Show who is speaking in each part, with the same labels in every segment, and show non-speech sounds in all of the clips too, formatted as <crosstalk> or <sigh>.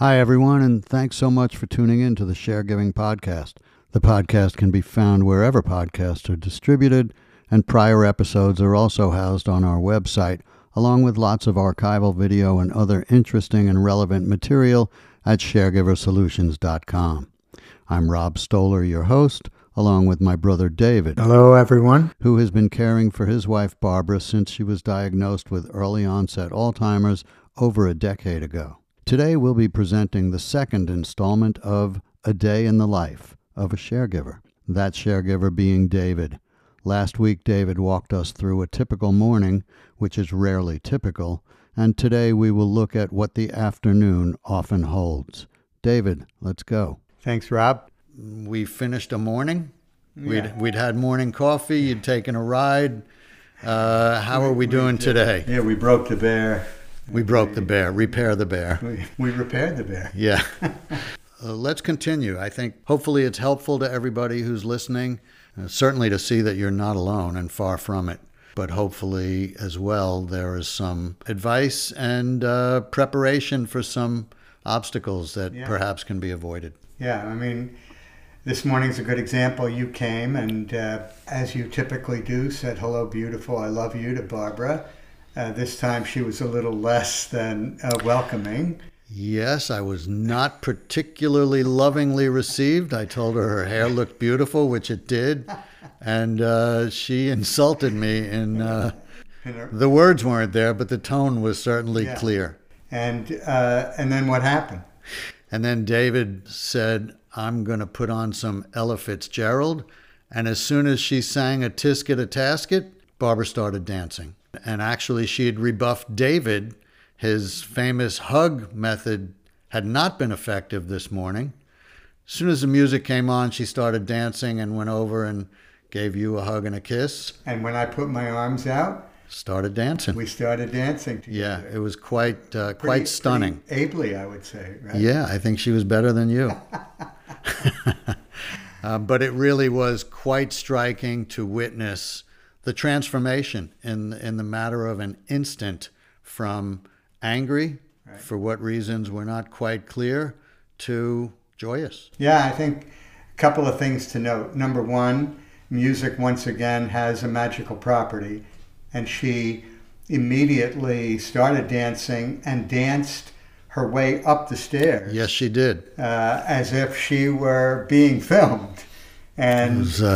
Speaker 1: Hi, everyone, and thanks so much for tuning in to the Share Giving Podcast. The podcast can be found wherever podcasts are distributed, and prior episodes are also housed on our website, along with lots of archival video and other interesting and relevant material at sharegiversolutions.com. I'm Rob Stoller, your host, along with my brother David,
Speaker 2: Hello, everyone.
Speaker 1: who has been caring for his wife Barbara since she was diagnosed with early onset Alzheimer's over a decade ago. Today we'll be presenting the second installment of A Day in the Life of a Sharegiver. That sharegiver being David. Last week, David walked us through a typical morning, which is rarely typical, and today we will look at what the afternoon often holds. David, let's go.
Speaker 2: Thanks, Rob.
Speaker 1: We finished a morning.
Speaker 2: Yeah.
Speaker 1: We'd, we'd had morning coffee. You'd taken a ride. Uh, how are we doing today?
Speaker 2: Yeah, we broke the bear.
Speaker 1: We broke the bear. Repair the bear.
Speaker 2: We, we repaired the bear.
Speaker 1: Yeah. <laughs> Uh, let's continue. I think hopefully it's helpful to everybody who's listening, uh, certainly to see that you're not alone and far from it. But hopefully, as well, there is some advice and uh, preparation for some obstacles that
Speaker 2: Yeah.
Speaker 1: perhaps can be avoided.
Speaker 2: Yeah, I mean, this morning's a good example. You came and, uh, as you typically do, said, Hello, beautiful, I love you to Barbara. Uh, this time she was a little less than uh, welcoming.
Speaker 1: Yes, I was not particularly lovingly received. I told her her hair looked beautiful, which it did, and uh, she insulted me. In uh, the words weren't there, but the tone was certainly
Speaker 2: Yeah.
Speaker 1: clear.
Speaker 2: and, uh, and then what happened?
Speaker 1: And then David said, I'm going to put on some Ella Fitzgerald. And as soon as she sang a Tisket a Tasket, Barbara started dancing. And actually, she had rebuffed David. His famous hug method had not been effective this morning. As soon as the music came on, she started dancing and went over and gave you a hug and a kiss.
Speaker 2: And when I put my arms out,
Speaker 1: Started dancing.
Speaker 2: we started dancing together.
Speaker 1: Yeah, it was quite uh,
Speaker 2: Pretty-
Speaker 1: quite stunning.
Speaker 2: ably, I would say. Right?
Speaker 1: Yeah, I think she was better than you. <laughs> <laughs> uh, but it really was quite striking to witness the transformation in in the matter of an instant from angry for what reasons were not quite clear to joyous.
Speaker 2: Yeah, I think a couple of things to note. Number one, music once again has a magical property, and she immediately started dancing and danced her way up the stairs
Speaker 1: Yes, she did.
Speaker 2: uh, as if she were being <laughs> filmed. And
Speaker 1: was, uh,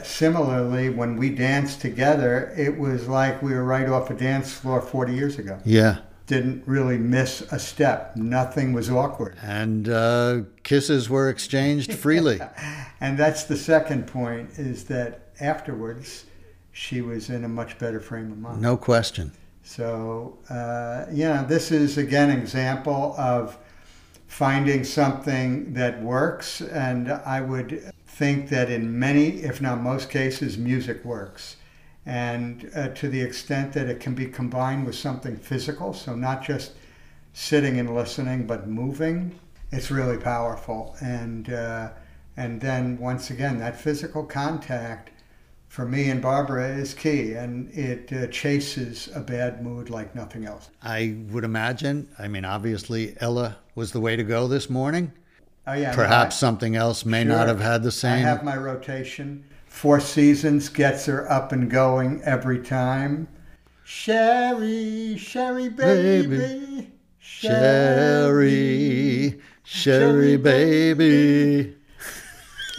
Speaker 2: uh, similarly, when we danced together, it was like we were right off a dance floor 40 years ago.
Speaker 1: Yeah,
Speaker 2: Didn't really miss a step. Nothing was awkward.
Speaker 1: and uh, kisses were exchanged freely. <laughs>
Speaker 2: And that's the second point is that afterwards she was in a much better frame of mind.
Speaker 1: No question.
Speaker 2: So, uh, yeah, this is again an example of finding something that works. And I would think that in many, if not most cases, music works. And uh, to the extent that it can be combined with something physical, so not just sitting and listening, but moving, it's really powerful. And uh, and then once again, that physical contact for me and Barbara is key, and it uh, chases a bad mood like nothing else.
Speaker 1: I would imagine. I mean, obviously, Ella was the way to go this morning.
Speaker 2: Oh yeah, no,
Speaker 1: Perhaps
Speaker 2: I-
Speaker 1: something else may
Speaker 2: Sure.
Speaker 1: not have had the same.
Speaker 2: I have my rotation. Four Seasons gets her up and going every time. Sherry, Sherry, baby,
Speaker 1: Baby, Sherry, Sherry,
Speaker 2: Sherry
Speaker 1: baby. <laughs>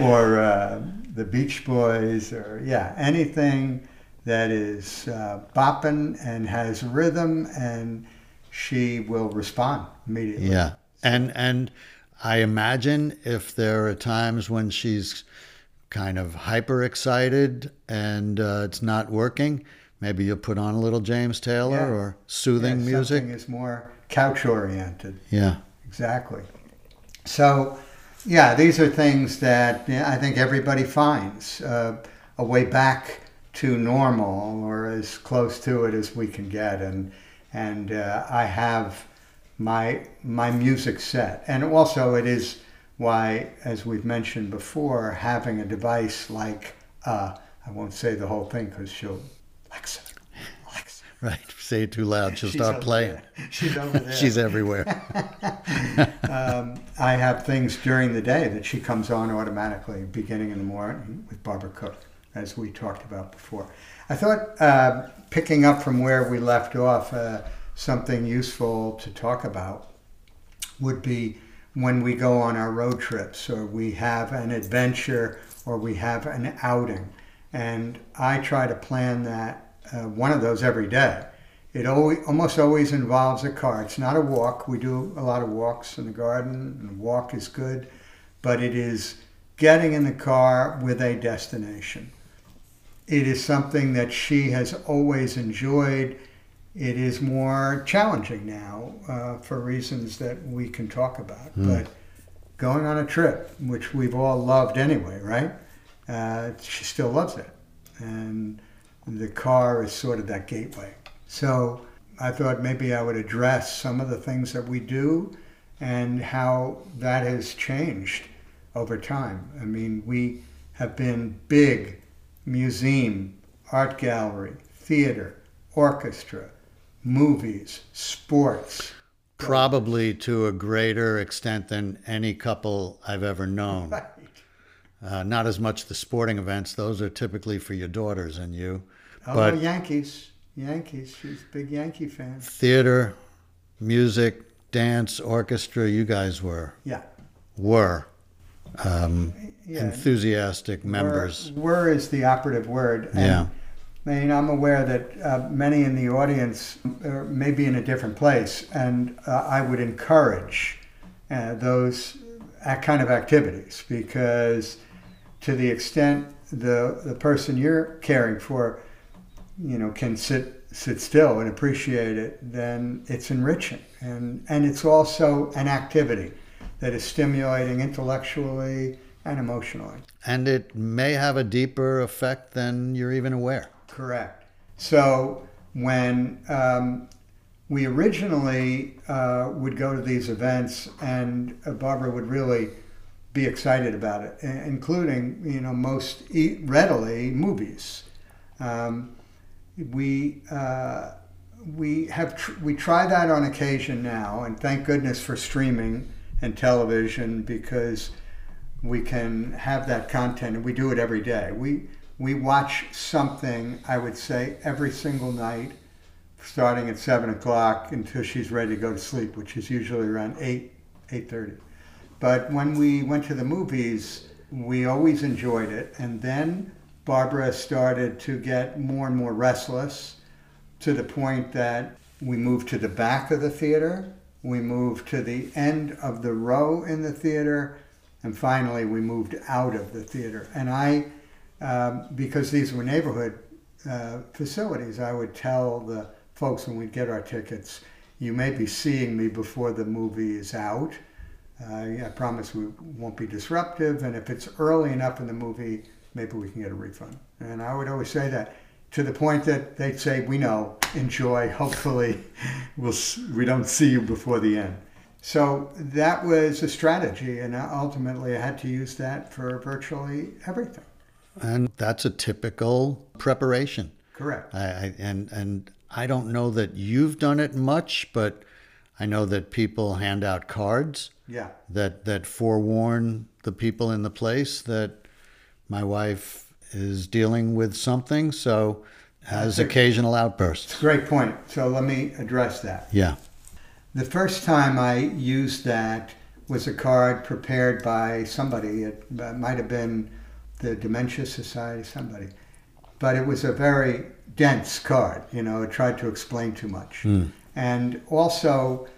Speaker 2: or uh, the Beach Boys, or yeah, anything that is uh, bopping and has rhythm, and she will respond immediately.
Speaker 1: Yeah, and and I imagine if there are times when she's kind of hyper excited and uh, it's not working, maybe you'll put on a little James Taylor
Speaker 2: Yeah.
Speaker 1: or soothing
Speaker 2: Yeah,
Speaker 1: music.
Speaker 2: Something is more couch oriented.
Speaker 1: Yeah,
Speaker 2: Exactly. So, yeah, these are things that yeah, I think everybody finds uh, a way back to normal or as close to it as we can get. And and uh, I have my my music set, and also it is why, as we've mentioned before, having a device like uh, I won't say the whole thing because she'll Alexa, Alexa, <laughs>
Speaker 1: Right. Say it too loud, she'll
Speaker 2: She's
Speaker 1: start playing.
Speaker 2: there. She's over <laughs> there.
Speaker 1: She's everywhere. <laughs>
Speaker 2: um, I have things during the day that she comes on automatically, beginning in the morning with Barbara Cook, as we talked about before. I thought, uh, picking up from where we left off, uh, something useful to talk about would be when we go on our road trips or we have an adventure or we have an outing. And I try to plan that, uh, one of those every day. It always, almost always involves a car. It's not a walk. We do a lot of walks in the garden, and walk is good, but it is getting in the car with a destination. It is something that she has always enjoyed. It is more challenging now uh, for reasons that we can talk about. But going on a trip, which we've all loved anyway, right? Uh, she still loves it. And the car is sort of that gateway. So I thought maybe I would address some of the things that we do and how that has changed over time. I mean, we have been big museum, art gallery, theater, orchestra, movies, sports.
Speaker 1: Probably to a greater extent than any couple I've ever known. <laughs>
Speaker 2: Right.
Speaker 1: Uh, not as much the sporting events; those are typically for your daughters and you.
Speaker 2: Oh,
Speaker 1: But-
Speaker 2: Yankees. Yankees. She's a big Yankee fan.
Speaker 1: Theater, music, dance, orchestra. You guys were
Speaker 2: Yeah.
Speaker 1: were um,
Speaker 2: Yeah.
Speaker 1: enthusiastic members.
Speaker 2: Were, were is the operative word. And,
Speaker 1: Yeah.
Speaker 2: I mean, I'm aware that uh, many in the audience uh, may be in a different place, and uh, I would encourage uh, those kind of activities because, to the extent the the person you're caring for, you know, can sit sit still and appreciate it, then it's enriching, and and it's also an activity that is stimulating intellectually and emotionally.
Speaker 1: And it may have a deeper effect than you're even aware.
Speaker 2: Correct. So when um, we originally uh, would go to these events, and uh, Barbara would really be excited about it, including you know most e- readily movies. Um, we uh, we have tr- we try that on occasion now, and thank goodness for streaming and television because we can have that content, and we do it every day. We we watch something, I would say, every single night, starting at seven o'clock until she's ready to go to sleep, which is usually around eight eight thirty. But when we went to the movies, we always enjoyed it, and then Barbara started to get more and more restless to the point that we moved to the back of the theater, we moved to the end of the row in the theater, and finally we moved out of the theater. And I, um, because these were neighborhood uh, facilities, I would tell the folks when we'd get our tickets, you may be seeing me before the movie is out. Uh, I promise we won't be disruptive, and if it's early enough in the movie, maybe we can get a refund. And I would always say that to the point that they'd say, "We know, enjoy. Hopefully, <laughs> we'll we don't see you before the end." So that was a strategy, and ultimately, I had to use that for virtually everything.
Speaker 1: And that's a typical preparation.
Speaker 2: Correct.
Speaker 1: I, I and and I don't know that you've done it much, but I know that people hand out cards
Speaker 2: Yeah.
Speaker 1: that that forewarn the people in the place that my wife is dealing with something, so has
Speaker 2: That's a-
Speaker 1: occasional outbursts.
Speaker 2: Great point. So let me address that.
Speaker 1: Yeah.
Speaker 2: The first time I used that was a card prepared by somebody. It might have been the Dementia Society, somebody. But it was a very dense card. You know, it tried to explain too much. And also,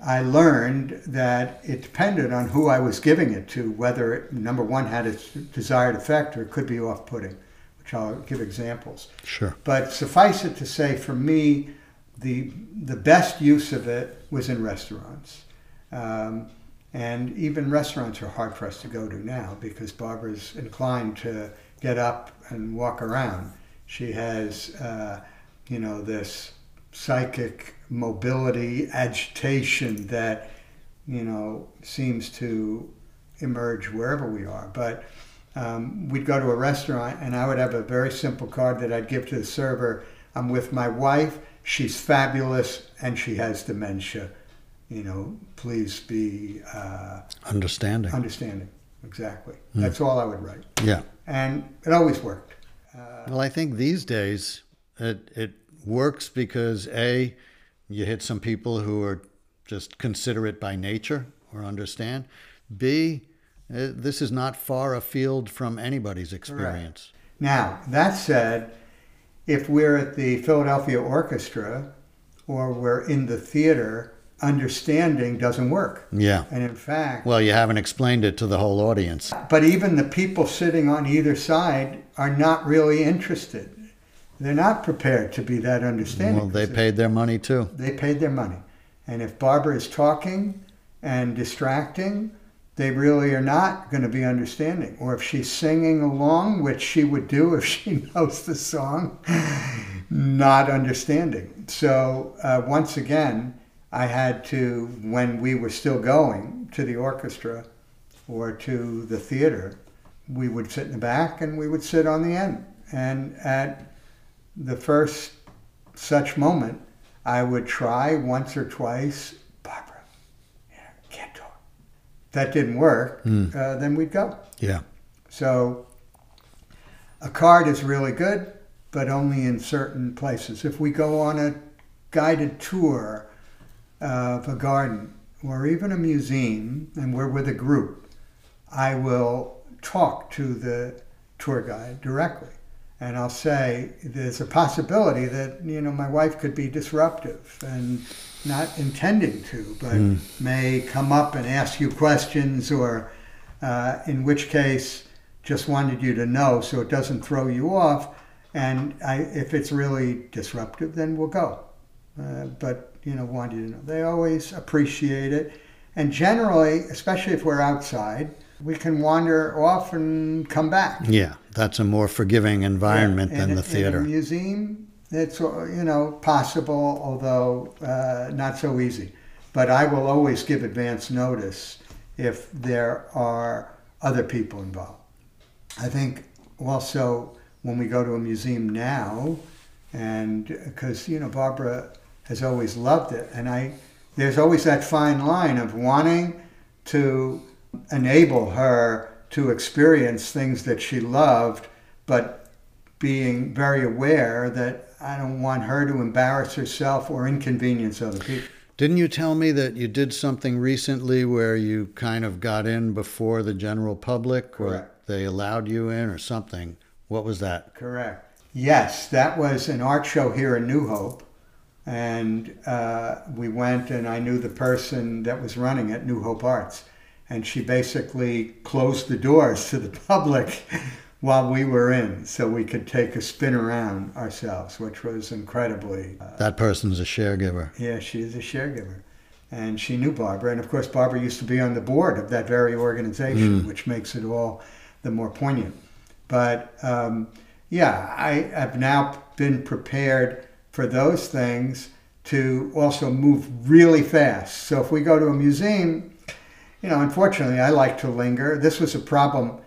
Speaker 2: I learned that it depended on who I was giving it to, whether it, number one, had its desired effect or it could be off putting, which I'll give examples.
Speaker 1: Sure.
Speaker 2: But suffice it to say, for me, the the best use of it was in restaurants, um, and even restaurants are hard for us to go to now because Barbara's inclined to get up and walk around. She has, uh, you know, this psychic mobility agitation that, you know, seems to emerge wherever we are. But um, we'd go to a restaurant and I would have a very simple card that I'd give to the server. I'm with my wife. she's fabulous and she has dementia. You know, please be uh,
Speaker 1: Understanding.
Speaker 2: understanding. Exactly. That's all I would write.
Speaker 1: yeah.
Speaker 2: And it always worked.
Speaker 1: Well, I think these days it it works because a you hit some people who are just considerate by nature or understand. B uh, this is not far afield from anybody's experience.
Speaker 2: Now, that said, if we're at the Philadelphia Orchestra or we're in the theater, understanding doesn't work.
Speaker 1: Yeah.
Speaker 2: And in fact,
Speaker 1: Well, you haven't explained it to the whole audience.
Speaker 2: but even the people sitting on either side are not really interested. They're not prepared to be that understanding.
Speaker 1: Well, they paid their money too.
Speaker 2: They paid their money. And if Barbara is talking and distracting, they really are not going to be understanding. Or if she's singing along, which she would do if <laughs> she knows the song, not understanding. So uh, once again, I had to, when we were still going to the orchestra or to the theater, we would sit in the back and we would sit on the end. And at the first such moment, I would try once or twice, Barbara, yeah, can't talk. That didn't work. Uh, then we'd go.
Speaker 1: Yeah.
Speaker 2: So a card is really good, but only in certain places. If we go on a guided tour of a garden or even a museum and we're with a group, I will talk to the tour guide directly. And I'll say, there's a possibility that, you know, my wife could be disruptive and not intending to, but may come up and ask you questions or, uh, in which case, just wanted you to know so it doesn't throw you off. And I, if it's really disruptive, then we'll go. Uh, but you know, want you to know they always appreciate it. And generally, especially if we're outside, we can wander off and come back.
Speaker 1: Yeah. That's a more forgiving environment
Speaker 2: Yeah,
Speaker 1: than the theater.
Speaker 2: In a museum, it's you know possible, although uh, not so easy. But I will always give advance notice if there are other people involved. I think also when we go to a museum now, and because you know Barbara has always loved it, and I there's always that fine line of wanting to enable her to experience things that she loved, but being very aware that I don't want her to embarrass herself or inconvenience other people.
Speaker 1: Didn't you tell me that you did something recently where you kind of got in before the general public or
Speaker 2: Correct.
Speaker 1: they allowed you in or something? What was that?
Speaker 2: Correct. Yes, that was an art show here in New Hope. And uh, we went, and I knew the person that was running it, New Hope Arts. And she basically closed the doors to the <laughs> public while we were in so we could take a spin around ourselves, which was incredibly. Uh,
Speaker 1: That person's a sharegiver.
Speaker 2: yeah, she is a sharegiver. And she knew Barbara. And of course, Barbara used to be on the board of that very organization, which makes it all the more poignant. But um, yeah, I have now been prepared for those things to also move really fast. So if we go to a museum, you know, unfortunately, I like to linger. This was a problem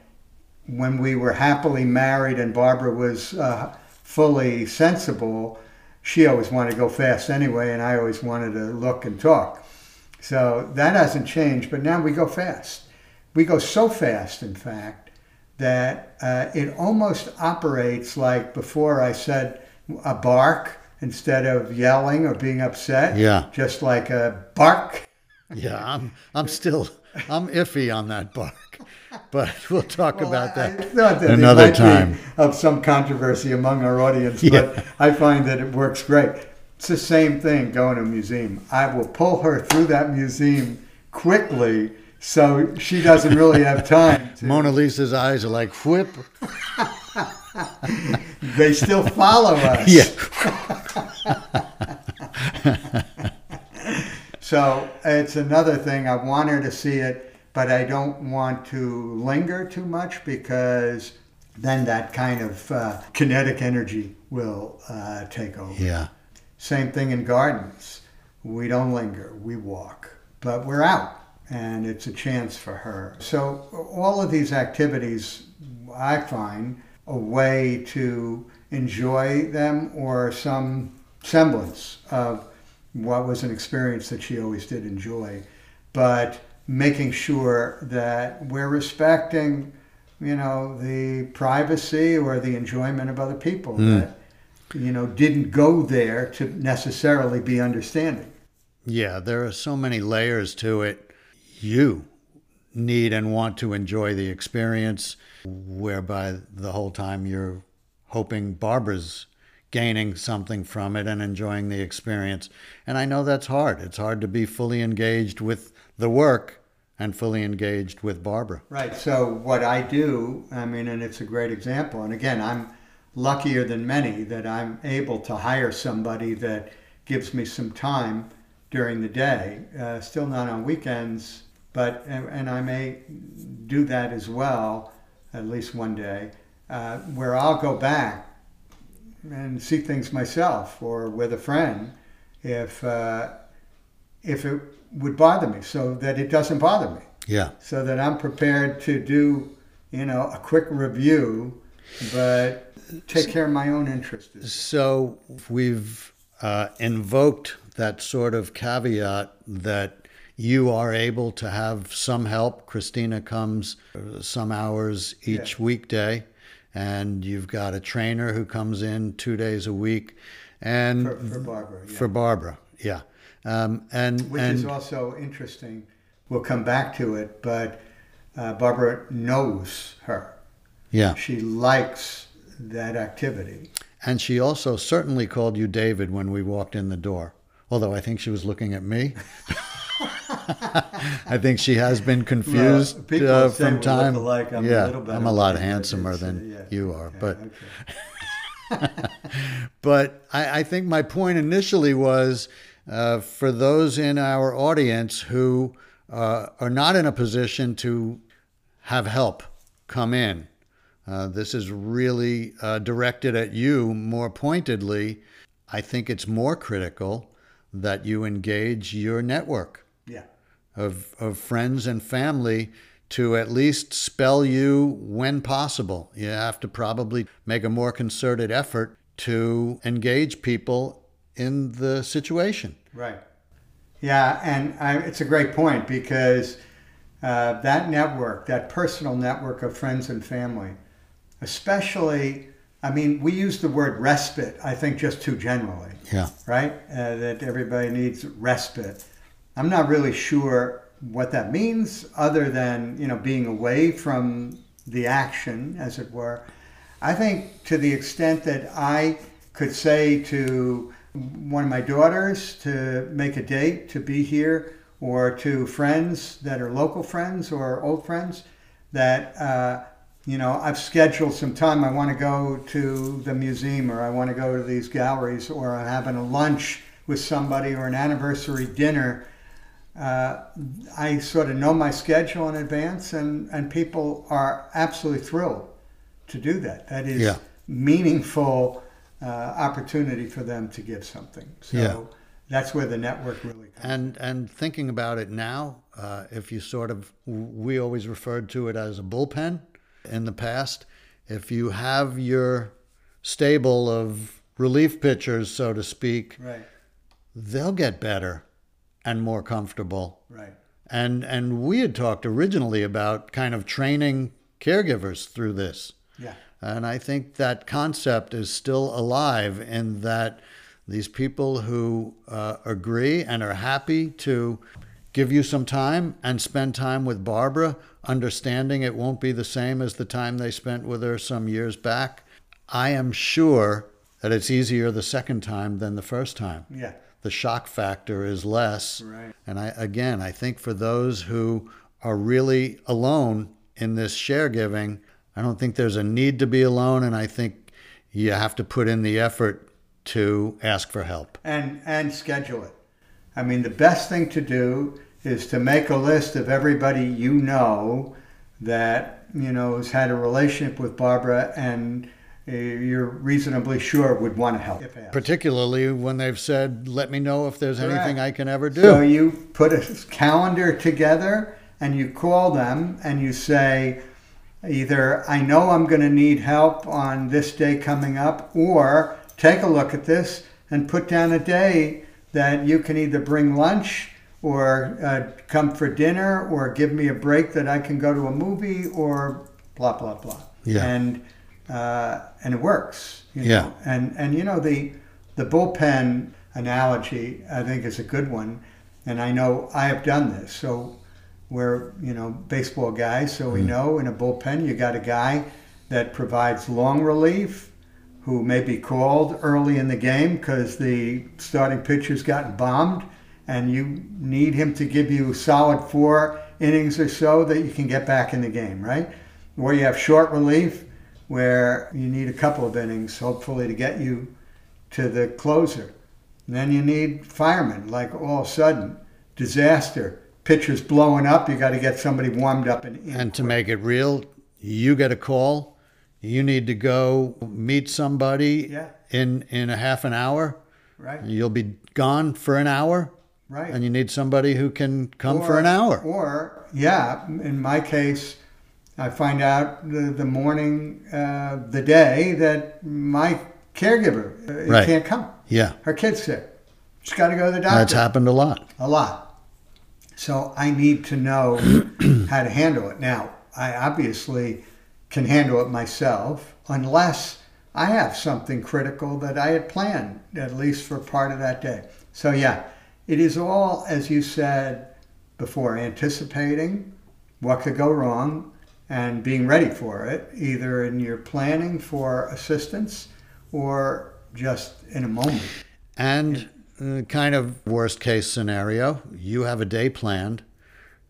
Speaker 2: when we were happily married and Barbara was uh, fully sensible. She always wanted to go fast anyway, and I always wanted to look and talk. So that hasn't changed, but now we go fast. We go so fast, in fact, that uh, it almost operates like before I said a bark instead of yelling or being upset.
Speaker 1: Yeah.
Speaker 2: Just like a bark.
Speaker 1: Yeah, I'm I'm still I'm iffy on that bark. But we'll talk
Speaker 2: Well,
Speaker 1: about
Speaker 2: I- I
Speaker 1: that
Speaker 2: that
Speaker 1: another time.
Speaker 2: of some controversy among our audience,
Speaker 1: Yeah.
Speaker 2: but I find that it works great. It's the same thing going to a museum. I will pull her through that museum quickly so she doesn't really have time. To,
Speaker 1: Mona Lisa's eyes are like whip. <laughs>
Speaker 2: they still follow <laughs> us.
Speaker 1: Yeah. <laughs>
Speaker 2: So it's another thing. I want her to see it, but I don't want to linger too much because then that kind of uh, kinetic energy will uh, take over.
Speaker 1: Yeah.
Speaker 2: Same thing in gardens. We don't linger, we walk, but we're out and it's a chance for her. So, all of these activities, I find a way to enjoy them or some semblance of what was an experience that she always did enjoy, but making sure that we're respecting, you know, the privacy or the enjoyment of other people
Speaker 1: Mm.
Speaker 2: that, you know, didn't go there to necessarily be understanding.
Speaker 1: Yeah, there are so many layers to it. You need and want to enjoy the experience, whereby the whole time you're hoping Barbara's gaining something from it and enjoying the experience. And I know that's hard. It's hard to be fully engaged with the work and fully engaged with Barbara.
Speaker 2: Right. So what I do, I mean, and it's a great example. And again, I'm luckier than many that I'm able to hire somebody that gives me some time during the day. Uh, still not on weekends, but and, and I may do that as well, at least one day, uh, where I'll go back and see things myself or with a friend if uh, if it would bother me, so that it doesn't bother me
Speaker 1: Yeah.
Speaker 2: so that I'm prepared to do, you know, a quick review, but take care of my own interests.
Speaker 1: So we've uh, invoked that sort of caveat that you are able to have some help. Christina comes uh, some hours each
Speaker 2: Yeah.
Speaker 1: weekday, and you've got a trainer who comes in two days a week, and
Speaker 2: For, for Barbara, yeah.
Speaker 1: for Barbara, yeah, um, and
Speaker 2: which
Speaker 1: and
Speaker 2: is also interesting. We'll come back to it, but uh, Barbara knows her.
Speaker 1: yeah,
Speaker 2: She likes that activity.
Speaker 1: and she also certainly called you David when we walked in the door. Although I think she was looking at me. <laughs> I think she has been confused uh, from time.
Speaker 2: alike. I'm a
Speaker 1: yeah,
Speaker 2: little
Speaker 1: I'm a lot handsomer than
Speaker 2: yeah.
Speaker 1: you are, but
Speaker 2: okay. <laughs>
Speaker 1: but I, I think my point initially was uh, for those in our audience who uh, are not in a position to have help come in. Uh, this is really uh, directed at you more pointedly. I think it's more critical that you engage your network of, of friends and family to at least spell you when possible. You have to probably make a more concerted effort to engage people in the situation.
Speaker 2: right. Yeah, and I, it's a great point because uh, that network, that personal network of friends and family, especially, I mean, we use the word respite, I think, just too generally.
Speaker 1: Yeah.
Speaker 2: right? Uh, that everybody needs respite. I'm not really sure what that means, other than you know being away from the action, as it were. I think to the extent that I could say to one of my daughters to make a date to be here, or to friends that are local friends or old friends, that uh, you know I've scheduled some time. I want to go to the museum, or I want to go to these galleries, or I'm having a lunch with somebody, or an anniversary dinner. Uh, I sort of know my schedule in advance, and, and people are absolutely thrilled to do that. That is
Speaker 1: Yeah.
Speaker 2: meaningful uh, opportunity for them to give something. So
Speaker 1: Yeah.
Speaker 2: that's where the network really comes.
Speaker 1: And and thinking about it now, uh, if you sort of, we always referred to it as a bullpen in the past. If you have your stable of relief pitchers, so to speak,
Speaker 2: Right,
Speaker 1: they'll get better and more comfortable.
Speaker 2: right.
Speaker 1: And and we had talked originally about kind of training caregivers through this.
Speaker 2: Yeah,
Speaker 1: And I think that concept is still alive in that these people who uh, agree and are happy to give you some time and spend time with Barbara, understanding it won't be the same as the time they spent with her some years back. I am sure that it's easier the second time than the first time.
Speaker 2: yeah,
Speaker 1: The shock factor is less.
Speaker 2: right.
Speaker 1: And I again, I think for those who are really alone in this share giving, I don't think there's a need to be alone, and I think you have to put in the effort to ask for help.
Speaker 2: and and schedule it. I mean, the best thing to do is to make a list of everybody you know that you know has had a relationship with Barbara, and you're reasonably sure would want to help. If asked.
Speaker 1: Particularly when they've said, "Let me know if there's
Speaker 2: Correct.
Speaker 1: anything I can ever do."
Speaker 2: So you put a calendar together and you call them and you say, either I know I'm going to need help on this day coming up, or take a look at this and put down a day that you can either bring lunch or uh, come for dinner or give me a break that I can go to a movie or blah blah blah.
Speaker 1: Yeah.
Speaker 2: And uh, and it works. you
Speaker 1: Yeah.
Speaker 2: know. And and you know the the bullpen analogy I think is a good one, and I know I have done this. So we're you know baseball guys, so we know in a bullpen you got a guy that provides long relief, who may be called early in the game because the starting pitcher's gotten bombed, and you need him to give you solid four innings or so that you can get back in the game, right? Where you have short relief where you need a couple of innings, hopefully, to get you to the closer. And then you need firemen, like all of a sudden, disaster, pitcher's blowing up, you got to get somebody warmed up and.
Speaker 1: And to make it real, you get a call. You need to go meet somebody
Speaker 2: Yeah.
Speaker 1: in in a half an hour.
Speaker 2: right,
Speaker 1: You'll be gone for an hour,
Speaker 2: right.
Speaker 1: and you need somebody who can come for an hour.
Speaker 2: Or, yeah, in my case, I find out the, the morning, uh, the day that my caregiver uh,
Speaker 1: Right.
Speaker 2: can't come.
Speaker 1: Yeah,
Speaker 2: Her kid's sick. She's got to go to the doctor.
Speaker 1: that's happened a lot.
Speaker 2: a lot. So I need to know <clears throat> how to handle it. Now, I obviously can handle it myself unless I have something critical that I had planned, at least for part of that day. So, yeah, it is all, as you said before, anticipating what could go wrong and being ready for it, either in your planning for assistance or just in a moment.
Speaker 1: And uh, kind of worst case scenario, you have a day planned.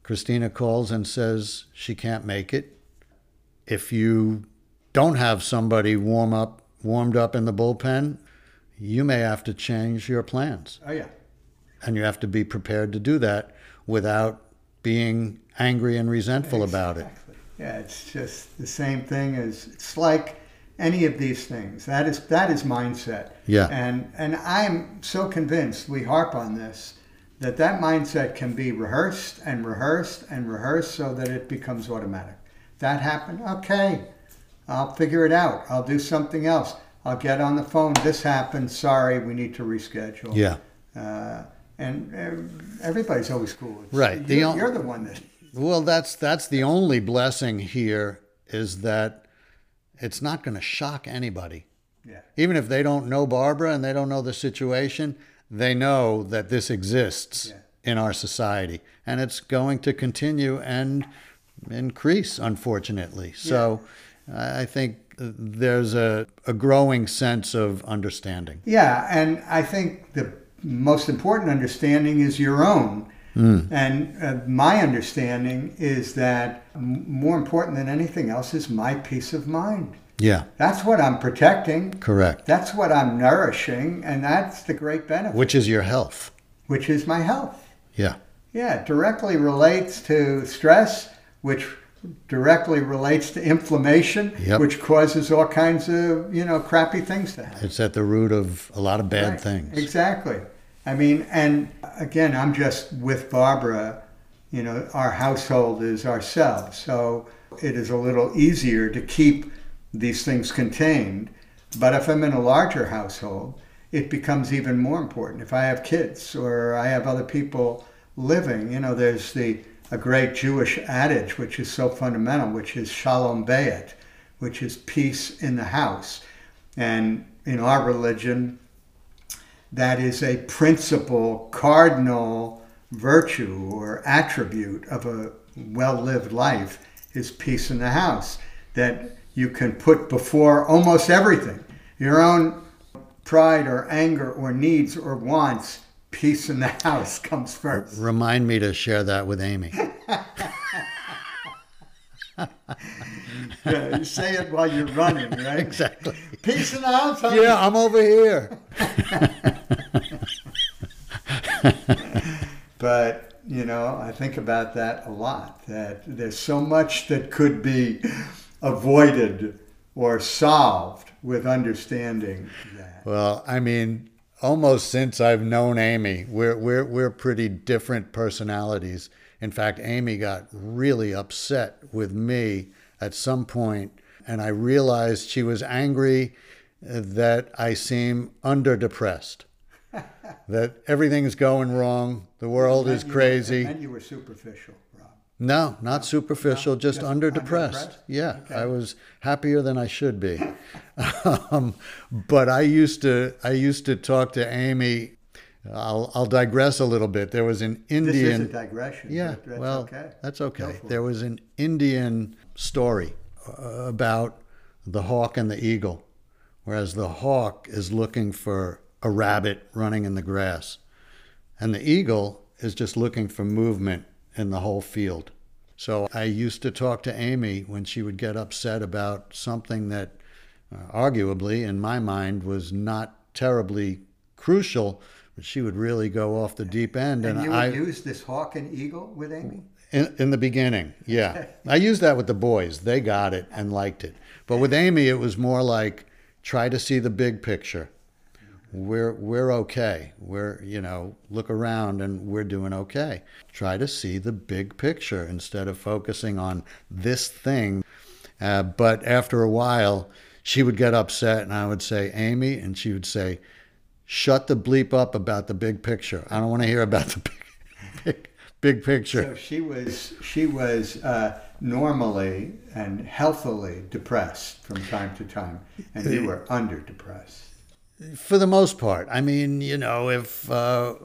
Speaker 1: Christina calls and says she can't make it. If you don't have somebody warm up warmed up in the bullpen, you may have to change your plans.
Speaker 2: Oh, yeah.
Speaker 1: And you have to be prepared to do that without being angry and resentful about it.
Speaker 2: Yeah, it's just the same thing as it's like any of these things. That is that is mindset.
Speaker 1: Yeah.
Speaker 2: And and I'm so convinced we harp on this that that mindset can be rehearsed and rehearsed and rehearsed so that it becomes automatic. That happened. Okay. I'll figure it out. I'll do something else. I'll get on the phone. This happened. Sorry, we need to reschedule.
Speaker 1: Yeah.
Speaker 2: Uh, and uh, everybody's always cool. It's-
Speaker 1: Right.
Speaker 2: You're,
Speaker 1: on-
Speaker 2: you're the one that
Speaker 1: Well, that's that's the only blessing here is that it's not going to shock anybody.
Speaker 2: Yeah.
Speaker 1: Even if they don't know Barbara and they don't know the situation, they know that this exists
Speaker 2: Yeah.
Speaker 1: in our society and it's going to continue and increase, unfortunately. So I I think there's a, a growing sense of understanding.
Speaker 2: Yeah, and I think the most important understanding is your own. And uh, my understanding is that more important than anything else is my peace of mind.
Speaker 1: Yeah,
Speaker 2: That's what I'm protecting.
Speaker 1: correct.
Speaker 2: That's what I'm nourishing, and that's the great benefit,
Speaker 1: Which is your health.
Speaker 2: which is my health.
Speaker 1: Yeah.
Speaker 2: Yeah, directly relates to stress, which directly relates to inflammation,
Speaker 1: Yep.
Speaker 2: which causes all kinds of, you know, crappy things to happen.
Speaker 1: It's at the root of a lot of bad
Speaker 2: Right.
Speaker 1: things.
Speaker 2: Exactly. I mean, and again, I'm just with Barbara. You know, our household is ourselves, so it is a little easier to keep these things contained. But if I'm in a larger household, it becomes even more important. If I have kids or I have other people living, you know, there's the a great Jewish adage which is so fundamental, which is shalom bayit, which is peace in the house. And in our religion, that is a principal, cardinal virtue or attribute of a well lived life is peace in the house that you can put before almost everything. Your own pride or anger or needs or wants, peace in the <laughs> house comes first.
Speaker 1: Remind me to share that with Amy. <laughs>
Speaker 2: Yeah, you say it while you're running, right? <laughs>
Speaker 1: exactly.
Speaker 2: Peace and house. honey.
Speaker 1: Yeah, I'm over here. <laughs>
Speaker 2: But, you know, I think about that a lot that there's so much that could be avoided or solved with understanding that.
Speaker 1: Well, I mean, almost since I've known Amy, we're we're we're pretty different personalities. In fact, Amy got really upset with me at some point, and I realized she was angry that I seem under depressed. <laughs> that everything's going wrong, the world is crazy.
Speaker 2: Meant you were superficial, Rob.
Speaker 1: No, not superficial, just,
Speaker 2: just
Speaker 1: under depressed. Yeah,
Speaker 2: Okay.
Speaker 1: I was happier than I should be. <laughs> um, but I used to I used to talk to Amy. I'll I'll digress a little bit. There was an Indian.
Speaker 2: This is a digression.
Speaker 1: yeah,
Speaker 2: that's
Speaker 1: well,
Speaker 2: okay.
Speaker 1: that's okay. There was an Indian story uh, about the hawk and the eagle, whereas the hawk is looking for a rabbit running in the grass, and the eagle is just looking for movement in the whole field. So I used to talk to Amy when she would get upset about something that, uh, arguably, in my mind, was not terribly crucial, but she would really go off the deep end.
Speaker 2: And
Speaker 1: And,
Speaker 2: you
Speaker 1: I,
Speaker 2: would use this hawk and eagle with Amy?
Speaker 1: In, in the beginning, yeah. I used that with the boys. They got it and liked it. But with Amy, it was more like try to see the big picture. We're we're okay. We're you know look around and we're doing okay. Try to see the big picture instead of focusing on this thing. Uh, but after a while, she would get upset, and I would say, Amy, and she would say, "Shut the bleep up about the big picture. I don't want to hear about the big, big, picture."
Speaker 2: So she was she was uh, normally and healthily depressed from time to time, and you were under depressed.
Speaker 1: For the most part, I mean, you know, if uh,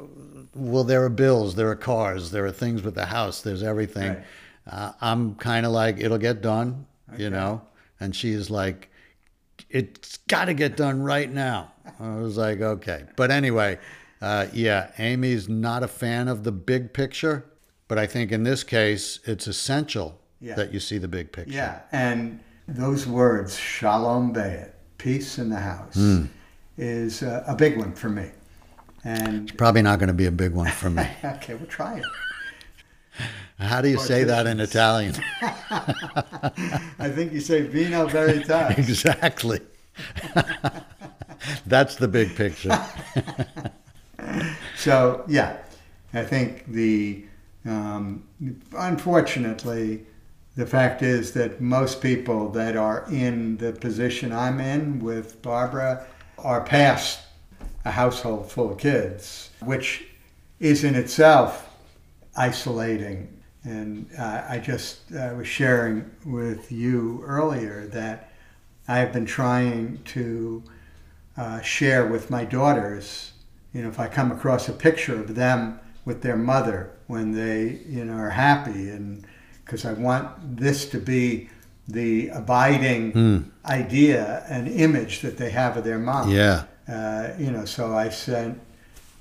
Speaker 1: well, there are bills, there are cars, there are things with the house, there's everything.
Speaker 2: Right.
Speaker 1: Uh, I'm kind of like, it'll get done, you know, and she's like, it's got to get done right now. I was like, okay, but anyway, uh, yeah, Amy's not a fan of the big picture, but I think in this case, it's essential
Speaker 2: Yeah.
Speaker 1: that you see the big picture.
Speaker 2: Yeah, and those words, shalom bayit, peace in the house,
Speaker 1: Hmm.
Speaker 2: is uh, a big one for me. And
Speaker 1: Probably not going to be a big one for me. <laughs>
Speaker 2: okay, we'll try it.
Speaker 1: How do you say that in Italian? <laughs>
Speaker 2: I think you say vino veritas. <laughs>
Speaker 1: Exactly. That's the big picture.
Speaker 2: So yeah, I think the um, unfortunately the fact is that most people that are in the position I'm in with Barbara are past a household full of kids, which is in itself isolating. And uh, I just uh, was sharing with you earlier that I have been trying to uh, share with my daughters. You know, if I come across a picture of them with their mother when they, you know, are happy, and because I want this to be the abiding idea and image that they have of their mom.
Speaker 1: Yeah.
Speaker 2: Uh, you know, so I sent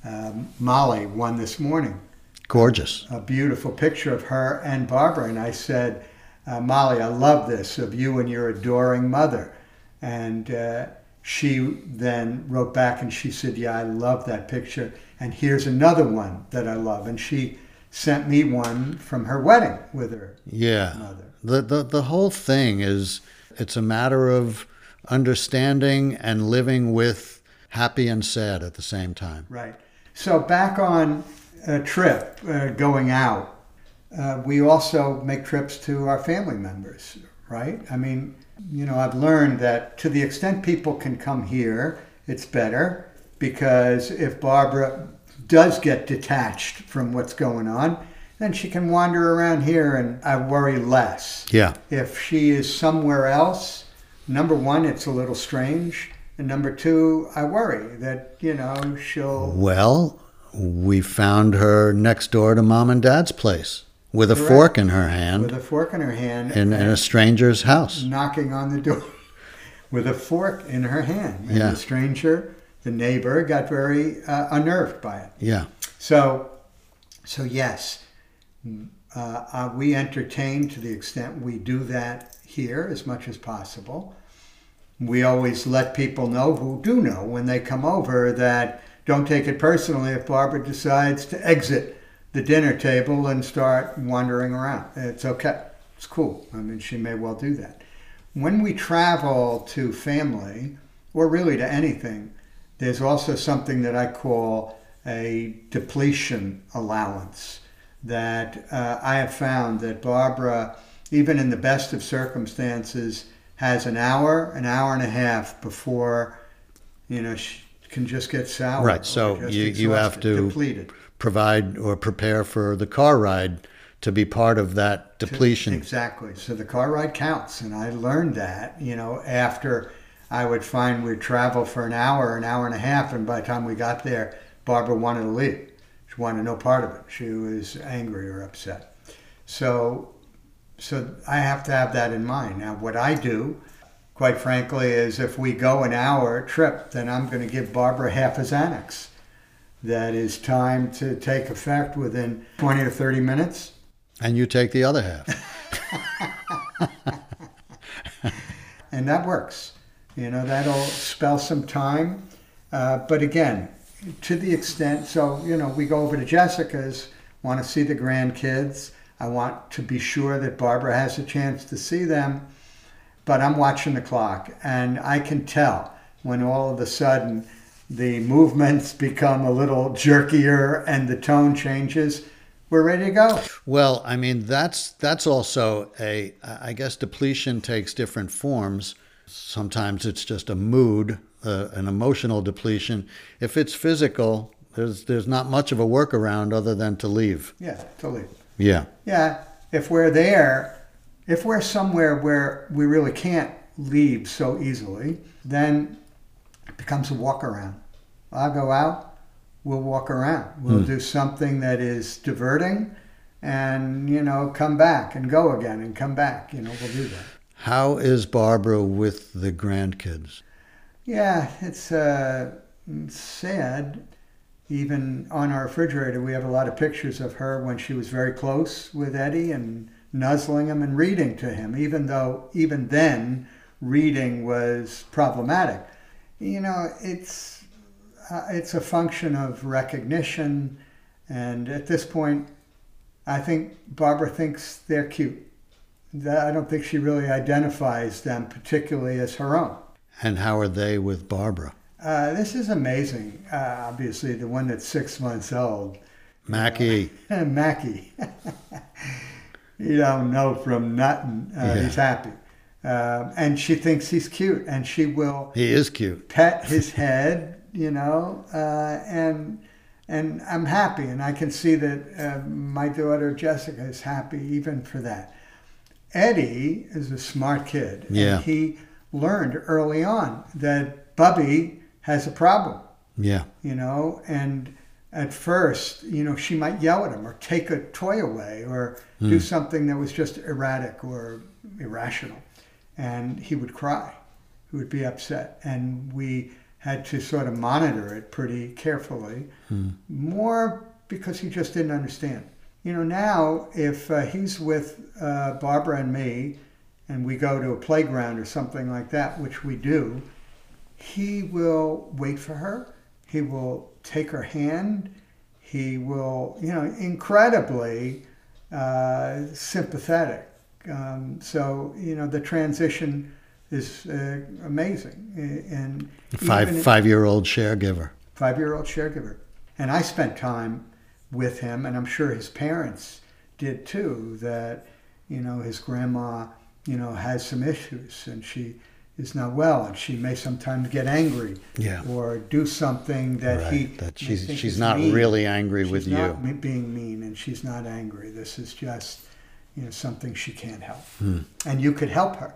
Speaker 2: um, Molly one this morning
Speaker 1: Gorgeous.
Speaker 2: a beautiful picture of her and Barbara. And I said, uh, Molly, I love this of you and your adoring mother. And uh, she then wrote back and she said, Yeah, I love that picture. And here's another one that I love. And she sent me one from her wedding with her
Speaker 1: Yeah.
Speaker 2: mother.
Speaker 1: The, the the whole thing is it's a matter of understanding and living with happy and sad at the same time.
Speaker 2: Right. So back on a trip uh, going out, uh, we also make trips to our family members, right? I mean, you know, I've learned that to the extent people can come here, it's better because if Barbara does get detached from what's going on, then she can wander around here and I worry less.
Speaker 1: Yeah.
Speaker 2: If she is somewhere else, number one, it's a little strange. And number two, I worry that, you know, she'll
Speaker 1: Well, we found her next door to mom and dad's place with a
Speaker 2: Correct.
Speaker 1: fork in her hand
Speaker 2: with a fork in her hand
Speaker 1: in, in a stranger's house.
Speaker 2: knocking on the door <laughs> with a fork in her hand. And
Speaker 1: Yeah.
Speaker 2: the stranger, the neighbor, got very uh, unnerved by it.
Speaker 1: Yeah.
Speaker 2: So, so yes, uh, uh, we entertain to the extent we do that here as much as possible. We always let people know who do know when they come over that don't take it personally if Barbara decides to exit the dinner table and start wandering around. It's okay. It's cool. I mean, she may well do that. When we travel to family, or really to anything, there's also something that I call a depletion allowance. That uh, I have found that Barbara, even in the best of circumstances, has an hour, an hour and a half before, you know, she, can just get sour.
Speaker 1: Right, so you- you have to-
Speaker 2: depleted.
Speaker 1: Provide or prepare for the car ride to be part of that depletion.
Speaker 2: Exactly. So the car ride counts, and I learned that. You know, after I would find we'd travel for an hour, an hour and a half, and by the time we got there, Barbara wanted to leave. She wanted no part of it. She was angry or upset. So, so I have to have that in mind. Now, what I do, quite frankly, is if we go an hour trip, then I'm going to give Barbara half a Xanax. That is time to take effect within 20 to 30 minutes.
Speaker 1: And you take the other half. <laughs>
Speaker 2: and that works. You know, that'll spell some time. Uh, but again, to the extent, so, you know, we go over to Jessica's, want to see the grandkids. I want to be sure that Barbara has a chance to see them, but I'm watching the clock and I can tell when all of a sudden the movements become a little jerkier and the tone changes. We're ready to go.
Speaker 1: Well, I mean that's that's also a I guess depletion takes different forms. Sometimes it's just a mood, uh, an emotional depletion. If it's physical, there's there's not much of a workaround other than to leave.
Speaker 2: Yeah, to leave.
Speaker 1: Yeah.
Speaker 2: Yeah, if we're there, if we're somewhere where we really can't leave so easily, then it becomes a walk around. I'll go out, we'll walk around. We'll do something that is diverting and, you know, come back and go again and come back. You know, we'll do that.
Speaker 1: How is Barbara with the grandkids?
Speaker 2: Yeah, it's uh, sad. Even on our refrigerator, we have a lot of pictures of her when she was very close with Eddie and nuzzling him and reading to him, even though even then reading was problematic. You know, it's uh, it's a function of recognition, and at this point, I think Barbara thinks they're cute. I don't think she really identifies them particularly as her own.
Speaker 1: And how are they with Barbara?
Speaker 2: Uh, this is amazing. Uh, obviously, the one that's six months old,
Speaker 1: Mackie. <laughs>
Speaker 2: Mackie. <laughs> you don't know from nothing. Uh,
Speaker 1: Yeah.
Speaker 2: He's happy, um, and she thinks he's cute, and she will
Speaker 1: He is cute.
Speaker 2: pet <laughs> his head. You know, uh, and and I'm happy, and I can see that uh, my daughter Jessica is happy even for that. Eddie is a smart kid,
Speaker 1: Yeah.
Speaker 2: and he learned early on that Bubby has a problem
Speaker 1: Yeah.
Speaker 2: you know, and at first, you know, she might yell at him or take a toy away or do something that was just erratic or irrational. And he would cry. He would be upset. And we had to sort of monitor it pretty carefully, more because he just didn't understand. You know, now if uh, he's with uh, Barbara and me and we go to a playground or something like that, which we do, he will wait for her. He will take her hand. He will, you know, incredibly uh, sympathetic. Um, so, you know, the transition is uh, amazing. And
Speaker 1: five five year old caregiver.
Speaker 2: five year old caregiver. And I spent time with him, and I'm sure his parents did too, that, you know, his grandma, you know, has some issues and she is not well and she may sometimes get angry
Speaker 1: Yeah.
Speaker 2: or do something that he
Speaker 1: Right. That she's she's not
Speaker 2: mean.
Speaker 1: really angry
Speaker 2: She's
Speaker 1: with
Speaker 2: not
Speaker 1: you.
Speaker 2: being mean and she's not angry. This is just, you know, something she can't help. And you could help her.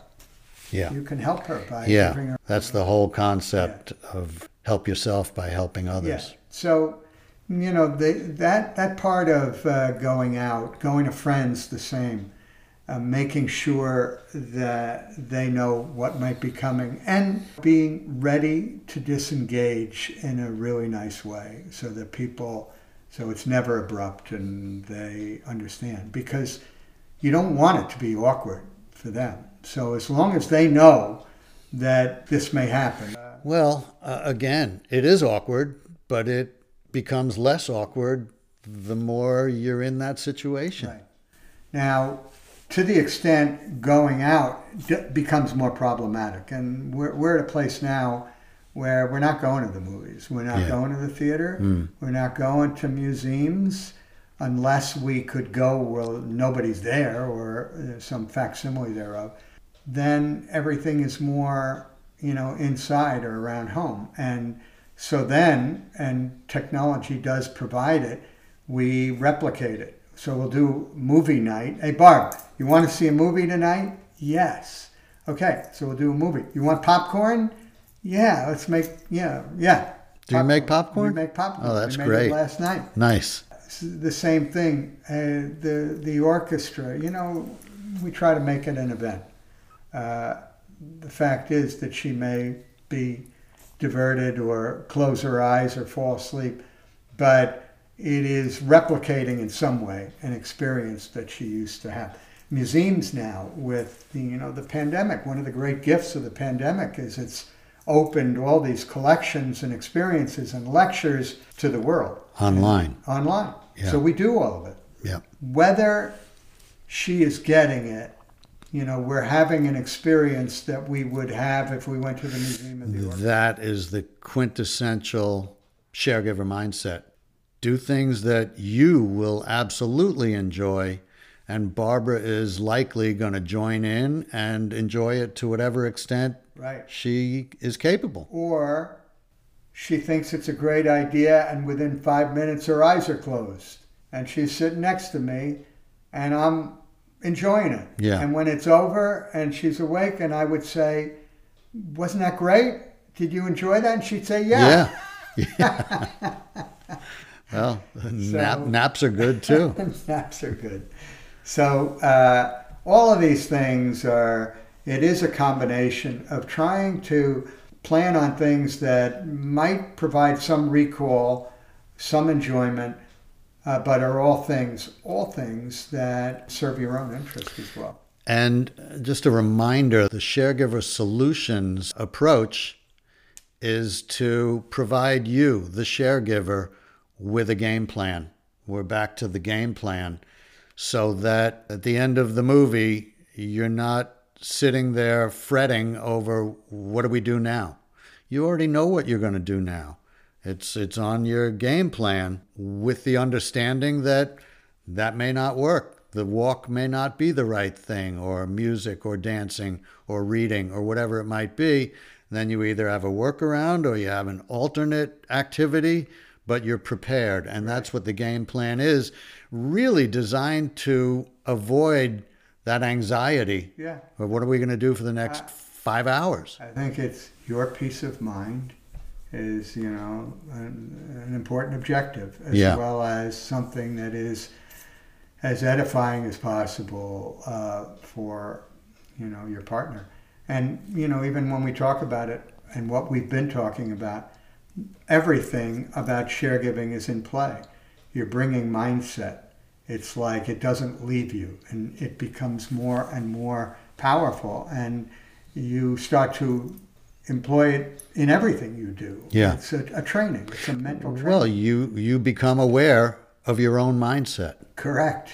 Speaker 1: Hmm. Yeah.
Speaker 2: You can help her by
Speaker 1: Yeah.
Speaker 2: her
Speaker 1: That's the whole concept of help yourself by helping others.
Speaker 2: Yeah. So, you know, they, that that part of uh, going out, going to friends, the same, uh, making sure that they know what might be coming, and being ready to disengage in a really nice way, so that people, so it's never abrupt and they understand because you don't want it to be awkward for them. So as long as they know that this may happen.
Speaker 1: Well, uh, again, it is awkward, but it becomes less awkward the more you're in that situation.
Speaker 2: Right. Now, to the extent going out d- becomes more problematic, and we're, we're at a place now where we're not going to the movies, we're not
Speaker 1: Yeah.
Speaker 2: going to the theater,
Speaker 1: Mm.
Speaker 2: we're not going to museums unless we could go well nobody's there or uh, some facsimile thereof. Then everything is more, you know, inside or around home, and So then, and technology does provide it, we replicate it. So we'll do movie night. Hey, Barb, you want to see a movie tonight? Yes. Okay, so we'll do a movie. You want popcorn? Yeah, let's make, yeah, yeah.
Speaker 1: Do you make popcorn?
Speaker 2: We make popcorn.
Speaker 1: Oh, that's great.
Speaker 2: Last night.
Speaker 1: Nice.
Speaker 2: The same thing. Uh, the the orchestra. You know, we try to make it an event. Uh, the fact is that she may be diverted or close her eyes or fall asleep, but it is replicating in some way an experience that she used to have. Museums now, with the you know the pandemic, one of the great gifts of the pandemic is it's opened all these collections and experiences and lectures to the world
Speaker 1: Online.
Speaker 2: online.
Speaker 1: Yeah.
Speaker 2: So we do all of it.
Speaker 1: Yeah.
Speaker 2: Whether she is getting it, you know, we're having an experience that we would have if we went to the Museum of the.
Speaker 1: That is the quintessential sharegiver mindset. Do things that you will absolutely enjoy, and Barbara is likely going to join in and enjoy it to whatever extent
Speaker 2: Right.
Speaker 1: she is capable.
Speaker 2: Or she thinks it's a great idea, and within five minutes her eyes are closed, and she's sitting next to me, and I'm enjoying it.
Speaker 1: Yeah.
Speaker 2: And when it's over and she's awake, and I would say, "Wasn't that great? Did you enjoy that?" And she'd say, "Yeah."
Speaker 1: Yeah. <laughs> well, nap, naps are good too. <laughs>
Speaker 2: Naps are good. So uh, all of these things are. It is a combination of trying to plan on things that might provide some recall, some enjoyment, uh, but are all things, all things that serve your own interest as well.
Speaker 1: And just a reminder the Sharegiver Solutions approach is to provide you, the sharegiver, with a game plan. We're back to the game plan so that at the end of the movie, you're not sitting there fretting over what do we do now? You already know what you're going to do now. It's it's on your game plan with the understanding that that may not work. The walk may not be the right thing, or music, or dancing, or reading, or whatever it might be. Then you either have a workaround or you have an alternate activity, but you're prepared. And that's what the game plan is really designed to avoid that anxiety.
Speaker 2: Yeah.
Speaker 1: But what are we going to do for the next five hours?
Speaker 2: I think it's your peace of mind is, you know, an, an important objective, as
Speaker 1: Yeah.
Speaker 2: well as something that is as edifying as possible uh, for, you know, your partner. And, you know, even when we talk about it and what we've been talking about, everything about sharegiving is in play. You're bringing mindset. It's like it doesn't leave you and it becomes more and more powerful. And you start to employ it in everything you do.
Speaker 1: Yeah.
Speaker 2: It's a, a training, it's a mental training.
Speaker 1: Well, you you become aware of your own mindset.
Speaker 2: Correct.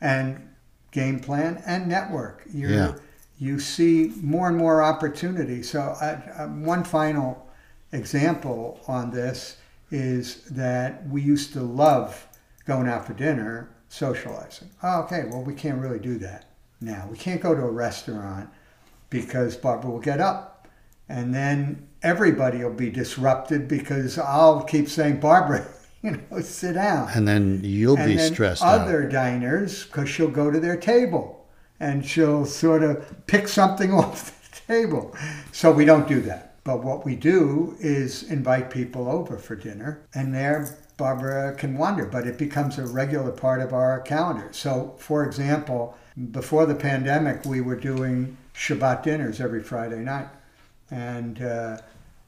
Speaker 2: And game plan and network. You're,
Speaker 1: Yeah.
Speaker 2: You see more and more opportunity. So, uh, uh, one final example on this is that we used to love going out for dinner, socializing. Oh, okay, well, we can't really do that now. We can't go to a restaurant because Barbara will get up. And then everybody will be disrupted because I'll keep saying, Barbara, <laughs> you know, sit down
Speaker 1: And then you'll
Speaker 2: and
Speaker 1: be
Speaker 2: then
Speaker 1: stressed out.
Speaker 2: other diners because she'll go to their table and she'll sort of pick something <laughs> off the table so we don't do that but what we do is invite people over for dinner and there barbara can wander but it becomes a regular part of our calendar. So for example before the pandemic we were doing shabbat dinners every friday night. And uh,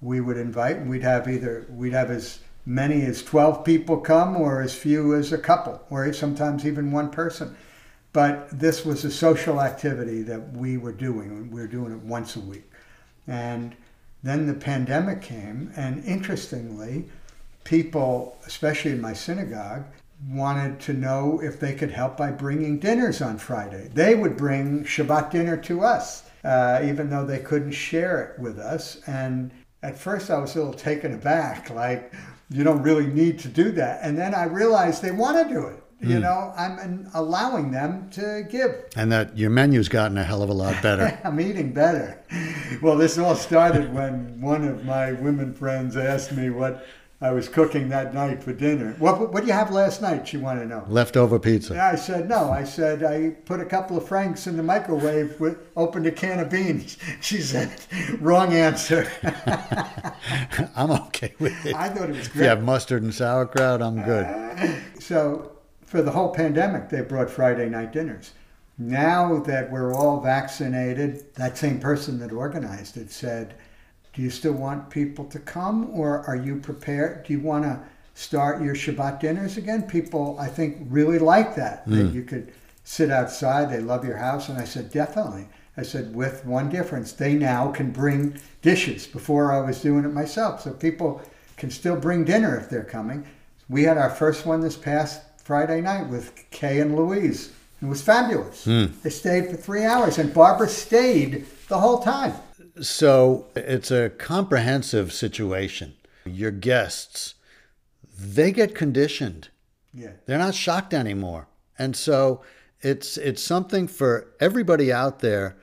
Speaker 2: we would invite and we'd have either we'd have as many as 12 people come or as few as a couple or sometimes even one person. But this was a social activity that we were doing we were doing it once a week. And then the pandemic came and interestingly people especially in my synagogue wanted to know if they could help by bringing dinners on friday they would bring shabbat dinner to us uh, even though they couldn't share it with us and at first i was a little taken aback like you don't really need to do that and then i realized they want to do it You know, I'm allowing them to give.
Speaker 1: And that your menu's gotten a hell of a lot better. <laughs>
Speaker 2: I'm eating better. Well, this all started when one of my women friends asked me what I was cooking that night for dinner. What What do you have last night? She wanted to know.
Speaker 1: Leftover pizza.
Speaker 2: I said no. I said I put a couple of franks in the microwave. With, opened a can of beans. <laughs> She said, "Wrong answer." <laughs>
Speaker 1: I'm okay with it.
Speaker 2: I thought it was
Speaker 1: If you
Speaker 2: great.
Speaker 1: have mustard and sauerkraut, I'm good.
Speaker 2: Uh, so for the whole pandemic, they brought Friday night dinners. Now that we're all vaccinated, that same person that organized it said, "Do you still want people to come, or are you prepared? Do you want to start your Shabbat dinners again?" People, I think, really like that. That hmm. you could sit outside. They love your house, and I said, "Definitely." I said, with one difference, they now can bring dishes. Before I was doing it myself, so people can still bring dinner if they're coming. We had our first one this past Friday night with Kay and Louise. It was fabulous. Hmm. They stayed for three hours, and Barbara stayed the whole time.
Speaker 1: So it's a comprehensive situation. Your guests, they get conditioned.
Speaker 2: Yeah.
Speaker 1: They're not shocked anymore. And so it's it's something for everybody out there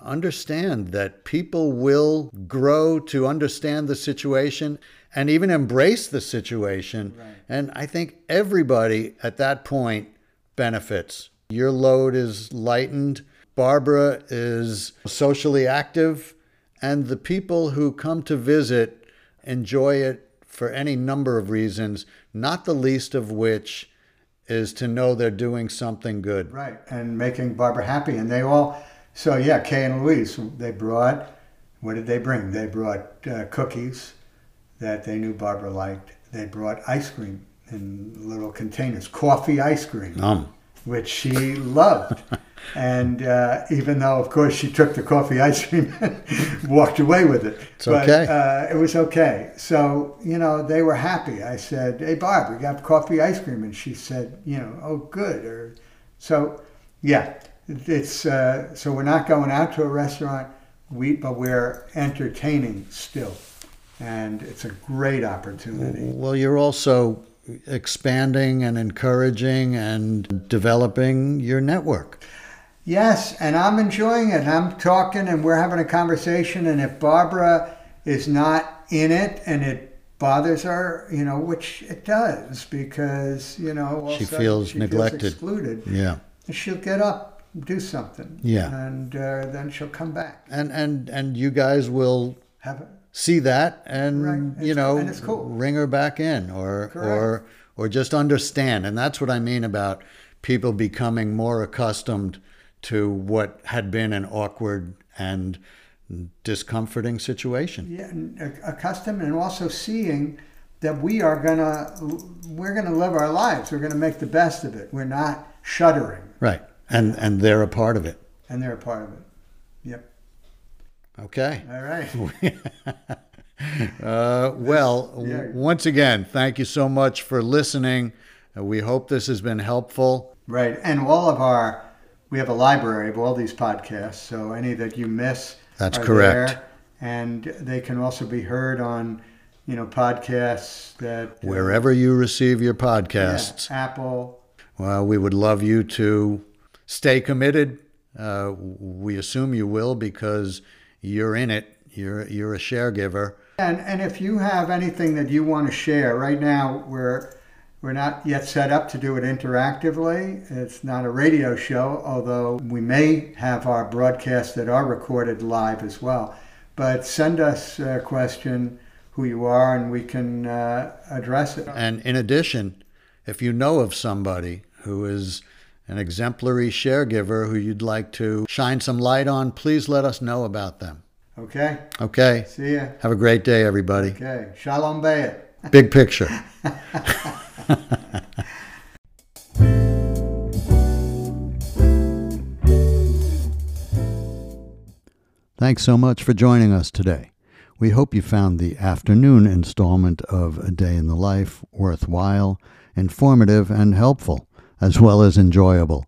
Speaker 1: understand that people will grow to understand the situation and even embrace the situation.
Speaker 2: Right.
Speaker 1: And I think everybody at that point benefits. Your load is lightened. Barbara is socially active, and the people who come to visit enjoy it for any number of reasons, not the least of which is to know they're doing something good.
Speaker 2: Right. And making Barbara happy. And they all, so yeah, Kay and Louise, they brought, what did they bring? They brought uh, cookies that they knew Barbara liked. They brought ice cream in little containers, coffee ice cream.
Speaker 1: Um,
Speaker 2: which she loved. And uh, even though, of course, she took the coffee ice cream <laughs> and walked away with it.
Speaker 1: It's
Speaker 2: but,
Speaker 1: okay.
Speaker 2: Uh, it was okay. So, you know, they were happy. I said, hey, Barb, we got coffee ice cream. And she said, you know, oh, good. Or So, yeah, it's uh, so we're not going out to a restaurant, we, but we're entertaining still. And it's a great opportunity.
Speaker 1: well, you're also expanding and encouraging and developing your network.
Speaker 2: Yes, and I'm enjoying it. I'm talking and we're having a conversation. And if Barbara is not in it and it bothers her, you know, which it does because, you know, all
Speaker 1: She feels
Speaker 2: she
Speaker 1: neglected.
Speaker 2: Feels excluded.
Speaker 1: Yeah.
Speaker 2: She'll get up, do something.
Speaker 1: Yeah.
Speaker 2: And uh, then she'll come back.
Speaker 1: And and and you guys will
Speaker 2: Have a,
Speaker 1: see that and
Speaker 2: Right.
Speaker 1: you know
Speaker 2: and cool.
Speaker 1: ring her back in or
Speaker 2: Correct.
Speaker 1: or or just understand and that's what i mean about people becoming more accustomed to what had been an awkward and discomforting situation
Speaker 2: yeah, accustomed and also seeing that we are gonna we're gonna live our lives. We're gonna make the best of it. We're not shuddering,
Speaker 1: right and and they're a part of it
Speaker 2: and they're a part of it. Yep.
Speaker 1: okay
Speaker 2: All right. <laughs>
Speaker 1: Uh, well,
Speaker 2: Yeah.
Speaker 1: once again, thank you so much for listening. We hope this has been helpful.
Speaker 2: Right, and all of our, we have a library of all these podcasts, so any that you miss
Speaker 1: That's
Speaker 2: are
Speaker 1: correct.
Speaker 2: there, and they can also be heard on, you know, podcasts that uh,
Speaker 1: Wherever you receive your
Speaker 2: yeah,
Speaker 1: podcasts,
Speaker 2: Apple.
Speaker 1: well, we would love you to stay committed. Uh, we assume you will because you're in it. You're you're a share giver.
Speaker 2: And and if you have anything that you want to share, right now we're we're not yet set up to do it interactively. It's not a radio show, although we may have our broadcasts that are recorded live as well. But send us a question, who you are, and we can uh, address it.
Speaker 1: And in addition, if you know of somebody who is an exemplary share giver who you'd like to shine some light on, please let us know about them.
Speaker 2: Okay.
Speaker 1: Okay.
Speaker 2: See ya.
Speaker 1: Have a great day, everybody.
Speaker 2: Okay. Shalom bayit.
Speaker 1: Big picture. Thanks so much for joining us today. We hope you found the afternoon installment of A Day in the Life worthwhile, informative, and helpful, as well as enjoyable.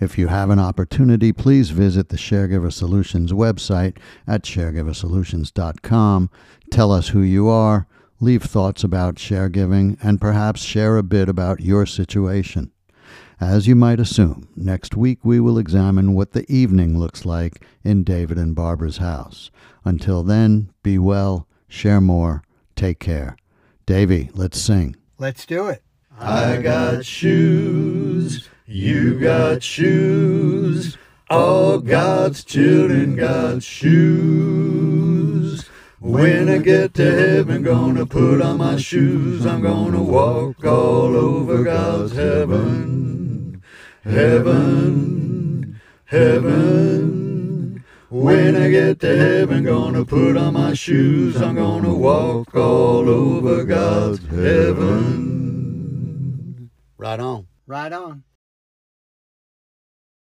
Speaker 1: If you have an opportunity, please visit the Sharegiver Solutions website at sharegiversolutions.com. Tell us who you are, leave thoughts about share giving, and perhaps share a bit about your situation.
Speaker 3: As you might assume, next week we will examine what the evening looks like in David and Barbara's house. Until then, be well, share more, take care. Davy, let's sing.
Speaker 2: Let's do it.
Speaker 1: I got shoes, you got shoes, all God's children got shoes. When I get to heaven, gonna put on my shoes, I'm gonna walk all over God's heaven, heaven, heaven. When I get to heaven, gonna put on my shoes, I'm gonna walk all over God's heaven.
Speaker 3: Right on.
Speaker 2: Right on.